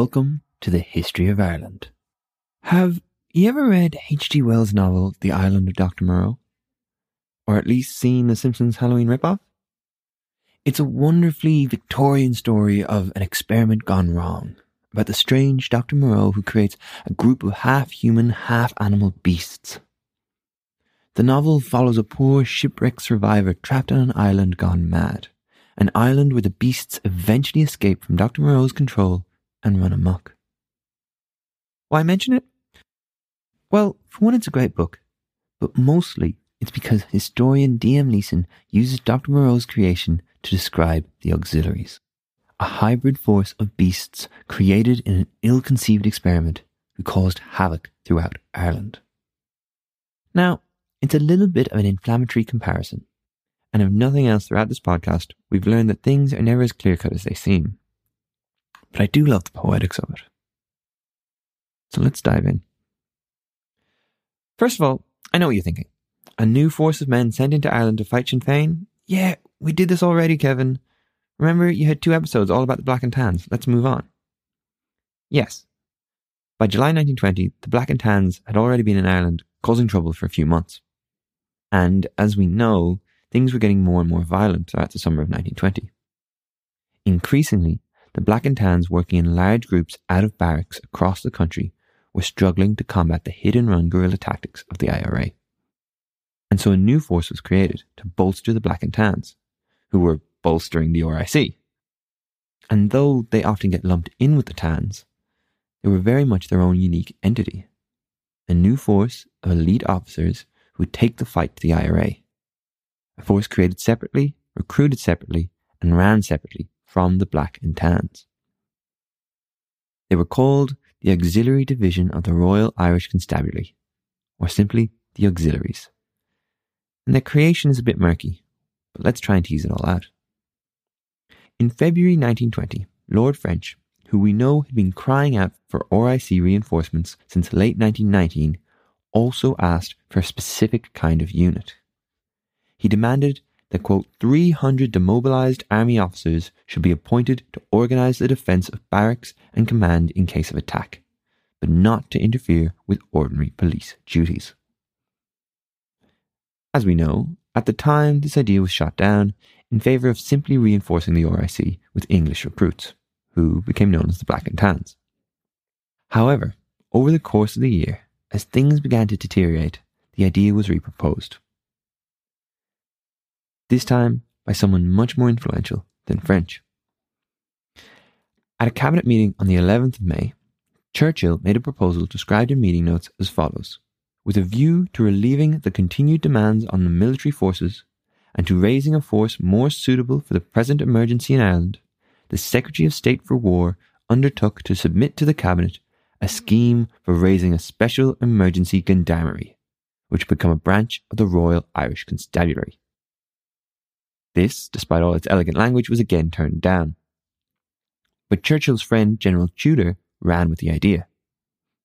Welcome to the History of Ireland. Have you ever read H.G. Wells' novel The Island of Dr. Moreau? Or at least seen The Simpsons Halloween ripoff? It's a wonderfully Victorian story of an experiment gone wrong, about the strange Dr. Moreau who creates a group of half human, half animal beasts. The novel follows a poor shipwrecked survivor trapped on an island gone mad, an island where the beasts eventually escape from Dr. Moreau's control and run amok. Why mention it? Well, for one, it's a great book, but mostly it's because historian D.M. Leeson uses Dr. Moreau's creation to describe the auxiliaries, a hybrid force of beasts created in an ill conceived experiment who caused havoc throughout Ireland. Now, it's a little bit of an inflammatory comparison, and if nothing else throughout this podcast, we've learned that things are never as clear cut as they seem. But I do love the poetics of it. So let's dive in. First of all, I know what you're thinking. A new force of men sent into Ireland to fight Sinn Féin? Yeah, we did this already, Kevin. Remember, you had two episodes all about the Black and Tans. Let's move on. Yes. By July 1920, the Black and Tans had already been in Ireland, causing trouble for a few months. And as we know, things were getting more and more violent throughout the summer of 1920. Increasingly, the Black and Tans working in large groups out of barracks across the country were struggling to combat the hit and run guerrilla tactics of the IRA. And so a new force was created to bolster the Black and Tans, who were bolstering the RIC. And though they often get lumped in with the Tans, they were very much their own unique entity. A new force of elite officers who would take the fight to the IRA. A force created separately, recruited separately, and ran separately from the Black and Tans. They were called the Auxiliary Division of the Royal Irish Constabulary, or simply the Auxiliaries. And their creation is a bit murky, but let's try and tease it all out. In February 1920, Lord French, who we know had been crying out for RIC reinforcements since late 1919, also asked for a specific kind of unit. He demanded that, quote, 300 demobilized army officers should be appointed to organize the defense of barracks and command in case of attack, but not to interfere with ordinary police duties. As we know, at the time this idea was shot down in favor of simply reinforcing the RIC with English recruits, who became known as the Black and Tans. However, over the course of the year, as things began to deteriorate, the idea was reproposed this time by someone much more influential than French. At a cabinet meeting on the 11th of May, Churchill made a proposal described in meeting notes as follows with a view to relieving the continued demands on the military forces and to raising a force more suitable for the present emergency in Ireland, the Secretary of State for War undertook to submit to the Cabinet a scheme for raising a special emergency gendarmerie, which would become a branch of the Royal Irish Constabulary. This, despite all its elegant language, was again turned down. But Churchill's friend General Tudor ran with the idea.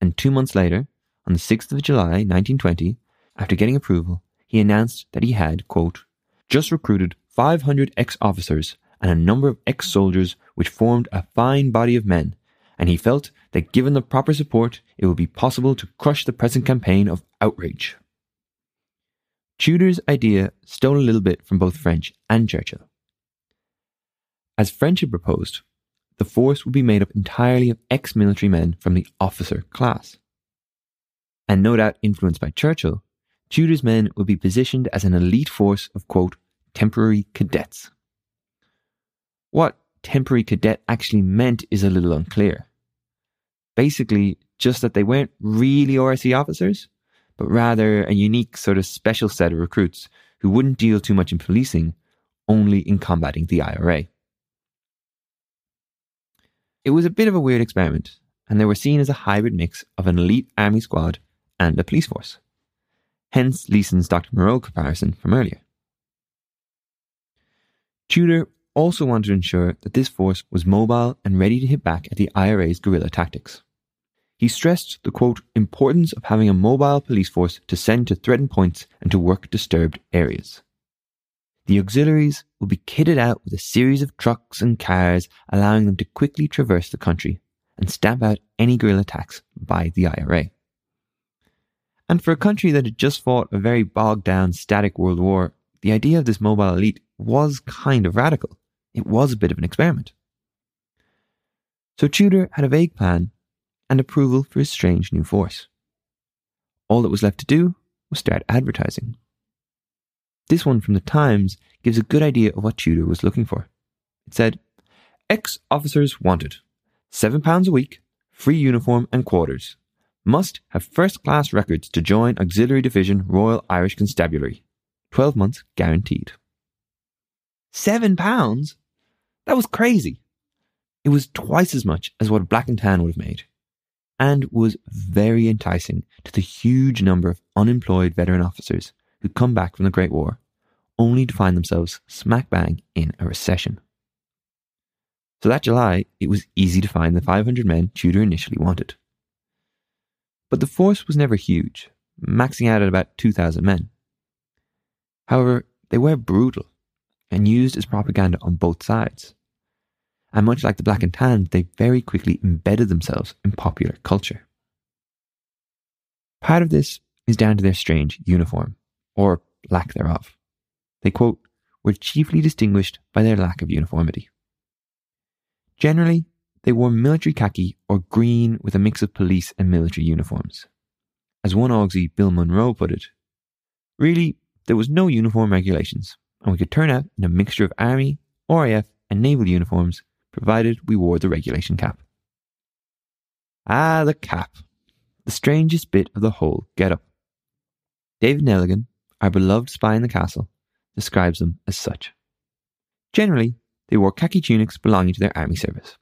And two months later, on the 6th of July 1920, after getting approval, he announced that he had, quote, just recruited 500 ex officers and a number of ex soldiers, which formed a fine body of men, and he felt that given the proper support, it would be possible to crush the present campaign of outrage. Tudor's idea stole a little bit from both French and Churchill. As French had proposed, the force would be made up entirely of ex military men from the officer class. And no doubt influenced by Churchill, Tudor's men would be positioned as an elite force of, quote, temporary cadets. What temporary cadet actually meant is a little unclear. Basically, just that they weren't really RIC officers, but rather a unique sort of special set of recruits who wouldn't deal too much in policing, only in combating the IRA. It was a bit of a weird experiment, and they were seen as a hybrid mix of an elite army squad and a police force. Hence Leeson's Dr. Moreau comparison from earlier. Tudor also wanted to ensure that this force was mobile and ready to hit back at the IRA's guerrilla tactics. He stressed the quote importance of having a mobile police force to send to threatened points and to work disturbed areas. The auxiliaries will be kitted out with a series of trucks and cars, allowing them to quickly traverse the country and stamp out any guerrilla attacks by the IRA. And for a country that had just fought a very bogged down, static world war, the idea of this mobile elite was kind of radical. It was a bit of an experiment. So Tudor had a vague plan and approval for his strange new force. All that was left to do was start advertising. This one from the Times gives a good idea of what Tudor was looking for. It said, Ex officers wanted. £7 a week, free uniform and quarters. Must have first class records to join Auxiliary Division Royal Irish Constabulary. 12 months guaranteed. Seven pounds? That was crazy. It was twice as much as what Black and Tan would have made, and was very enticing to the huge number of unemployed veteran officers who'd come back from the Great War, only to find themselves smack bang in a recession. So that July, it was easy to find the 500 men Tudor initially wanted. But the force was never huge, maxing out at about 2,000 men. However, they were brutal and used as propaganda on both sides. And much like the Black and Tan, they very quickly embedded themselves in popular culture. Part of this is down to their strange uniform or lack thereof. They quote, were chiefly distinguished by their lack of uniformity. Generally, they wore military khaki or green with a mix of police and military uniforms. As one Auxie, Bill Munro, put it, really, there was no uniform regulations, and we could turn out in a mixture of army, RAF, and naval uniforms, provided we wore the regulation cap. Ah, the cap. The strangest bit of the whole get up. David Neligan, our beloved spy in the castle, describes them as such. Generally, they wore khaki tunics belonging to their army service,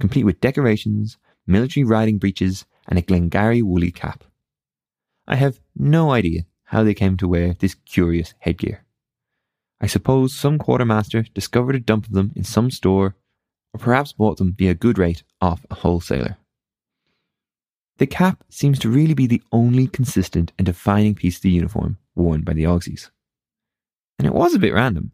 complete with decorations, military riding breeches, and a Glengarry woolly cap. I have no idea how they came to wear this curious headgear. I suppose some quartermaster discovered a dump of them in some store, or perhaps bought them via good rate off a wholesaler. The cap seems to really be the only consistent and defining piece of the uniform worn by the Auxies. And it was a bit random.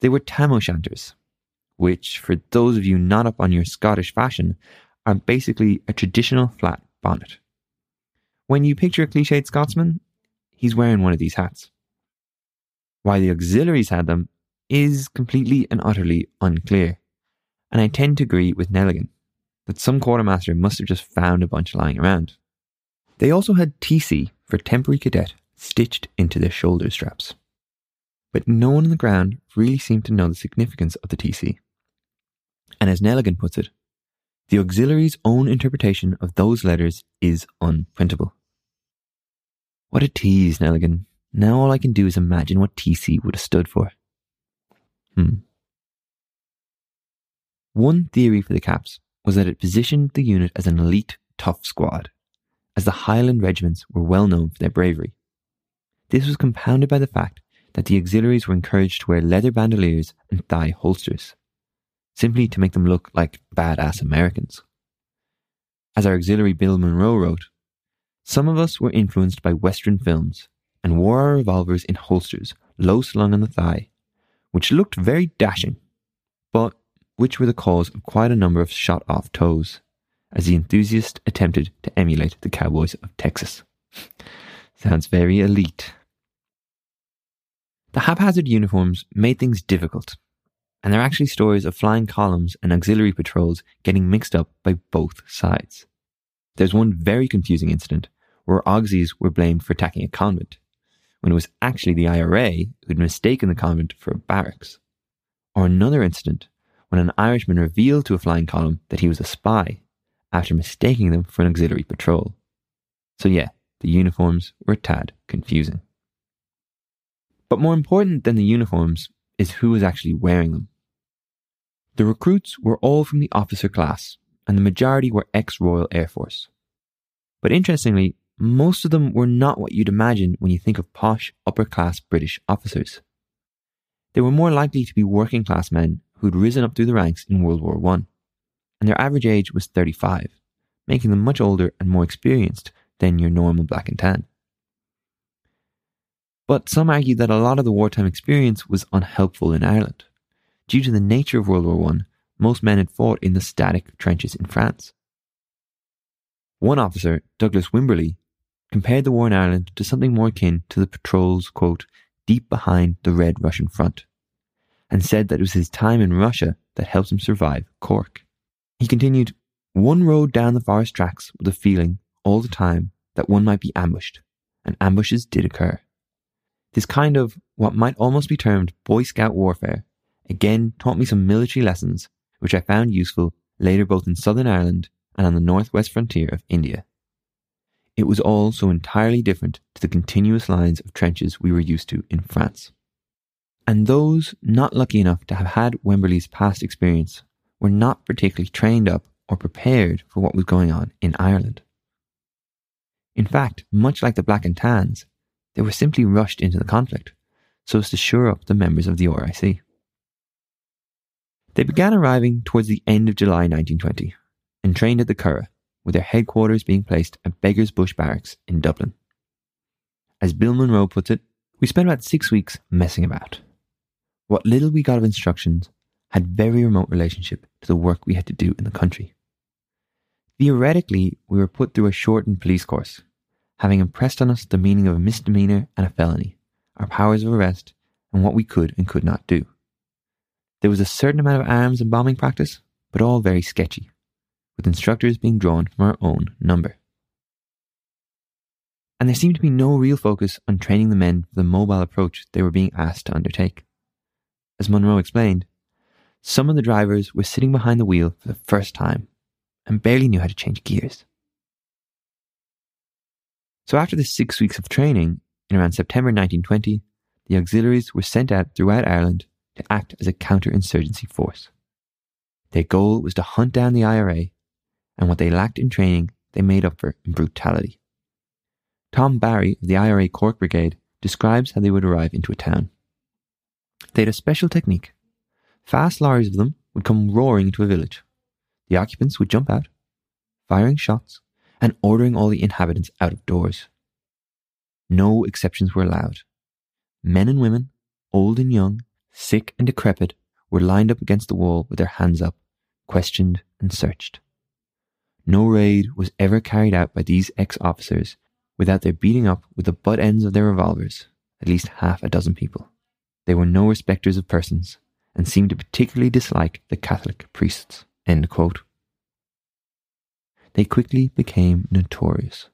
They were tam o' shanters, which, for those of you not up on your Scottish fashion, are basically a traditional flat bonnet. When you picture a cliched Scotsman, he's wearing one of these hats. Why the auxiliaries had them is completely and utterly unclear, and I tend to agree with Neligan that some quartermaster must have just found a bunch lying around. They also had TC for temporary cadet stitched into their shoulder straps. But no one on the ground really seemed to know the significance of the TC. And as Neligan puts it, the auxiliary's own interpretation of those letters is unprintable. What a tease, Neligan. Now all I can do is imagine what TC would have stood for. Hmm. One theory for the Caps was that it positioned the unit as an elite, tough squad, as the Highland regiments were well known for their bravery. This was compounded by the fact that the auxiliaries were encouraged to wear leather bandoliers and thigh holsters, simply to make them look like badass Americans. As our auxiliary Bill Monroe wrote, some of us were influenced by Western films and wore our revolvers in holsters low slung on the thigh, which looked very dashing, but which were the cause of quite a number of shot off toes, as the enthusiast attempted to emulate the cowboys of Texas. Sounds very elite. The haphazard uniforms made things difficult, and there are actually stories of flying columns and auxiliary patrols getting mixed up by both sides. There's one very confusing incident where Auxies were blamed for attacking a convent, when it was actually the IRA who'd mistaken the convent for a barracks. Or another incident when an Irishman revealed to a flying column that he was a spy after mistaking them for an auxiliary patrol. So, yeah, the uniforms were a tad confusing. But more important than the uniforms is who was actually wearing them. The recruits were all from the officer class, and the majority were ex Royal Air Force. But interestingly, most of them were not what you'd imagine when you think of posh, upper class British officers. They were more likely to be working class men who'd risen up through the ranks in World War I, and their average age was 35, making them much older and more experienced than your normal black and tan. But some argue that a lot of the wartime experience was unhelpful in Ireland. Due to the nature of World War I, most men had fought in the static trenches in France. One officer, Douglas Wimberley, compared the war in Ireland to something more akin to the patrols, quote, deep behind the Red Russian front, and said that it was his time in Russia that helped him survive Cork. He continued, One rode down the forest tracks with a feeling all the time that one might be ambushed, and ambushes did occur. This kind of what might almost be termed Boy Scout warfare again taught me some military lessons which I found useful later both in Southern Ireland and on the northwest frontier of India. It was all so entirely different to the continuous lines of trenches we were used to in France. And those not lucky enough to have had Wimberley's past experience were not particularly trained up or prepared for what was going on in Ireland. In fact, much like the Black and Tans, they were simply rushed into the conflict so as to shore up the members of the RIC. They began arriving towards the end of July 1920 and trained at the Curragh, with their headquarters being placed at Beggars Bush Barracks in Dublin. As Bill Munro puts it, we spent about six weeks messing about. What little we got of instructions had very remote relationship to the work we had to do in the country. Theoretically, we were put through a shortened police course, having impressed on us the meaning of a misdemeanor and a felony, our powers of arrest, and what we could and could not do. There was a certain amount of arms and bombing practice, but all very sketchy with instructors being drawn from our own number. And there seemed to be no real focus on training the men for the mobile approach they were being asked to undertake. As Monroe explained, some of the drivers were sitting behind the wheel for the first time and barely knew how to change gears. So after the six weeks of training, in around September 1920, the auxiliaries were sent out throughout Ireland to act as a counterinsurgency force. Their goal was to hunt down the IRA and what they lacked in training, they made up for in brutality. Tom Barry of the IRA Cork Brigade describes how they would arrive into a town. They had a special technique. Fast lorries of them would come roaring into a village. The occupants would jump out, firing shots, and ordering all the inhabitants out of doors. No exceptions were allowed. Men and women, old and young, sick and decrepit, were lined up against the wall with their hands up, questioned and searched. No raid was ever carried out by these ex officers without their beating up with the butt ends of their revolvers at least half a dozen people. They were no respecters of persons and seemed to particularly dislike the Catholic priests. They quickly became notorious.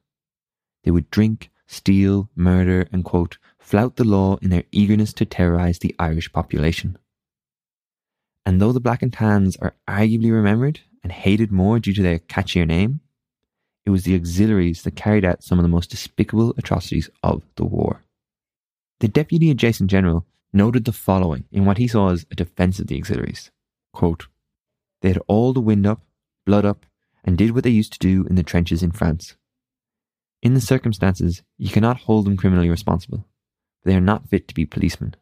They would drink, steal, murder, and quote, flout the law in their eagerness to terrorize the Irish population. And though the Black and Tans are arguably remembered and hated more due to their catchier name, it was the auxiliaries that carried out some of the most despicable atrocities of the war. The Deputy Adjutant General noted the following in what he saw as a defense of the auxiliaries. Quote, they had all the wind up, blood up, and did what they used to do in the trenches in France. In the circumstances, you cannot hold them criminally responsible. They are not fit to be policemen.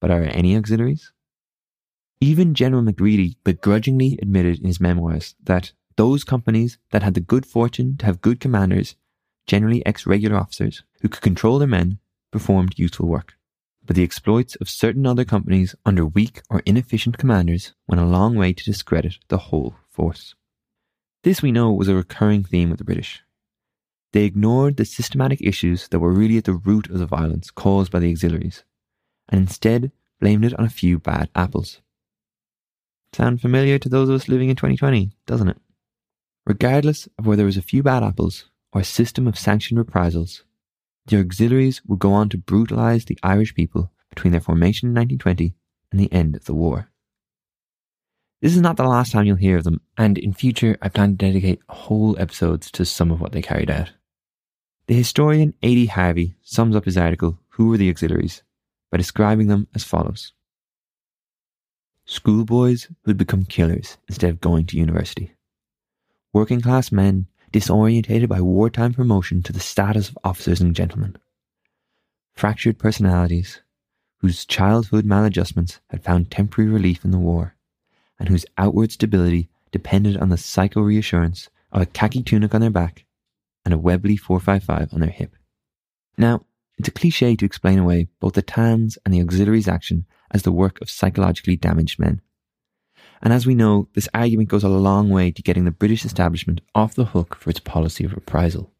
But are any auxiliaries? Even General Macready begrudgingly admitted in his memoirs that those companies that had the good fortune to have good commanders, generally ex regular officers, who could control their men, performed useful work. But the exploits of certain other companies under weak or inefficient commanders went a long way to discredit the whole force. This we know was a recurring theme with the British. They ignored the systematic issues that were really at the root of the violence caused by the auxiliaries, and instead blamed it on a few bad apples. Sound familiar to those of us living in 2020, doesn't it? Regardless of whether there was a few bad apples or a system of sanctioned reprisals, the auxiliaries would go on to brutalise the Irish people between their formation in 1920 and the end of the war. This is not the last time you'll hear of them, and in future I plan to dedicate whole episodes to some of what they carried out. The historian A.D. Harvey sums up his article, Who Were the Auxiliaries, by describing them as follows Schoolboys who had become killers instead of going to university. Working class men disorientated by wartime promotion to the status of officers and gentlemen. Fractured personalities whose childhood maladjustments had found temporary relief in the war, and whose outward stability depended on the psycho reassurance of a khaki tunic on their back and a Webley 455 on their hip. Now, it's a cliche to explain away both the TANs and the auxiliaries' action as the work of psychologically damaged men. And as we know, this argument goes a long way to getting the British establishment off the hook for its policy of reprisal.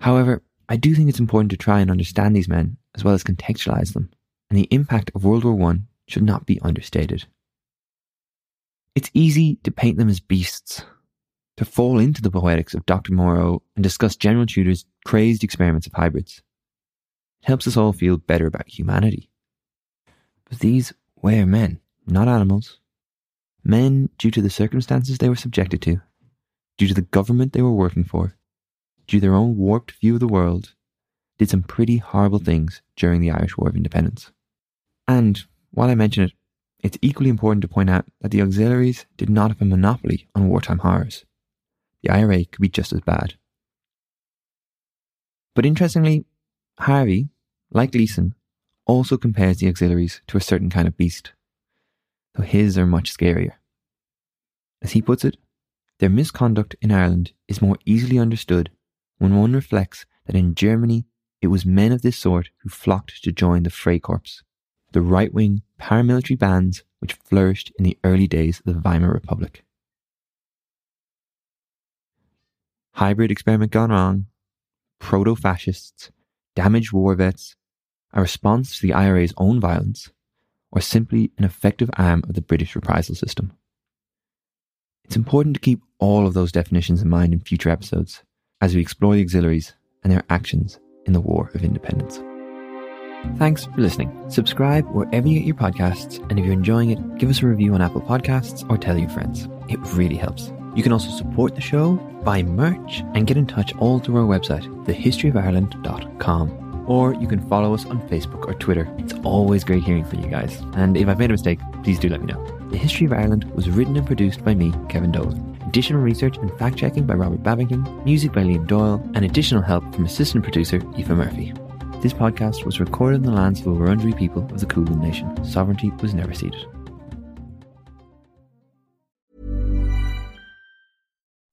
However, I do think it's important to try and understand these men as well as contextualize them and the impact of World War I should not be understated. It's easy to paint them as beasts, to fall into the poetics of Dr. Moreau and discuss General Tudor's crazed experiments of hybrids. It helps us all feel better about humanity. But these were men, not animals. Men due to the circumstances they were subjected to, due to the government they were working for, due to their own warped view of the world, did some pretty horrible things during the Irish War of Independence. And while I mention it, it's equally important to point out that the auxiliaries did not have a monopoly on wartime horrors. The IRA could be just as bad. But interestingly, Harvey, like Leeson, also compares the auxiliaries to a certain kind of beast, though his are much scarier. As he puts it, their misconduct in Ireland is more easily understood when one reflects that in Germany it was men of this sort who flocked to join the Freikorps, the right wing paramilitary bands which flourished in the early days of the Weimar Republic. Hybrid experiment gone wrong, proto fascists, damaged war vets, a response to the IRA's own violence, or simply an effective arm of the British reprisal system. It's important to keep all of those definitions in mind in future episodes as we explore the auxiliaries and their actions in the War of Independence. Thanks for listening. Subscribe wherever you get your podcasts, and if you're enjoying it, give us a review on Apple Podcasts or tell your friends. It really helps. You can also support the show, buy merch, and get in touch all through our website, thehistoryofireland.com. Or you can follow us on Facebook or Twitter. It's always great hearing from you guys. And if I've made a mistake, please do let me know. The History of Ireland was written and produced by me, Kevin Dolan. Additional research and fact checking by Robert Babington, music by Liam Doyle, and additional help from assistant producer Aoife Murphy. This podcast was recorded in the lands of the Wurundjeri people of the Kulin Nation. Sovereignty was never ceded.